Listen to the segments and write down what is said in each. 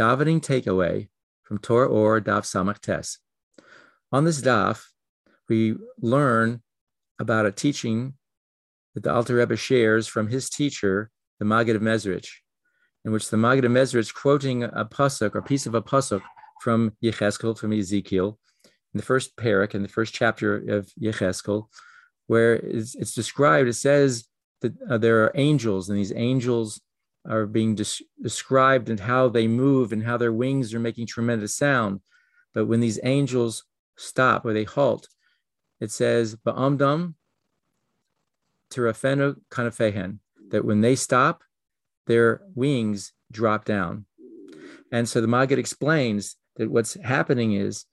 davening takeaway from Torah Ohr Daf Samach Tes. On this daf, we learn about a teaching that the Alter Rebbe shares from his teacher, the Maggid of Mezrich, in which the Maggid of Mezrich quoting a pasuk or piece of a pasuk from Yecheskel, from Ezekiel, in the first perek, in the first chapter of Yecheskel, where it's, it's described, it says that uh, there are angels, and these angels are being des- described and how they move and how their wings are making tremendous sound. But when these angels stop or they halt, it says, Ba'amdam terafenu kanafehen, that when they stop, their wings drop down. And so the Maggid explains that what's happening is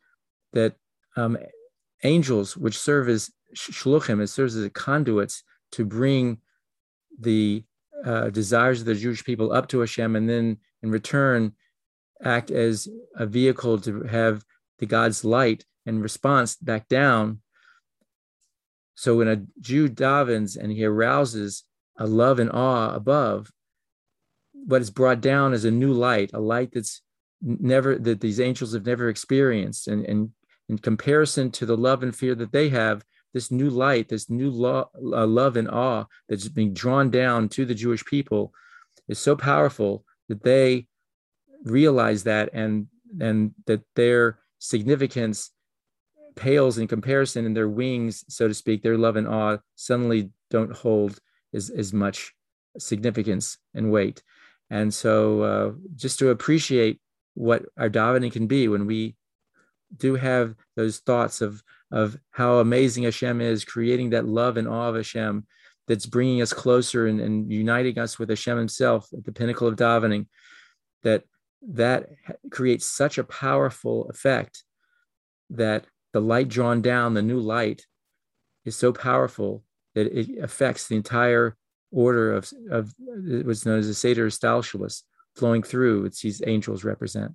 that um, angels, which serve as shluchim, it serves as conduits to bring the uh, desires of the Jewish people up to Hashem, and then in return act as a vehicle to have the God's light and response back down. So when a Jew davens and he arouses a love and awe above, what is brought down is a new light, a light that's never that these angels have never experienced, and, and in comparison to the love and fear that they have, this new light, this new lo- uh, love and awe that's being drawn down to the Jewish people is so powerful that they realize that and and that their significance pales in comparison and their wings, so to speak, their love and awe suddenly don't hold as, as much significance and weight. And so uh, just to appreciate what our davening can be when we do have those thoughts of of how amazing Hashem is, creating that love and awe of Hashem that's bringing us closer and, and uniting us with Hashem Himself at the pinnacle of davening. That that creates such a powerful effect that the light drawn down, the new light, is so powerful that it affects the entire order of, of what's known as the Seder Stalshalis flowing through, which these angels represent.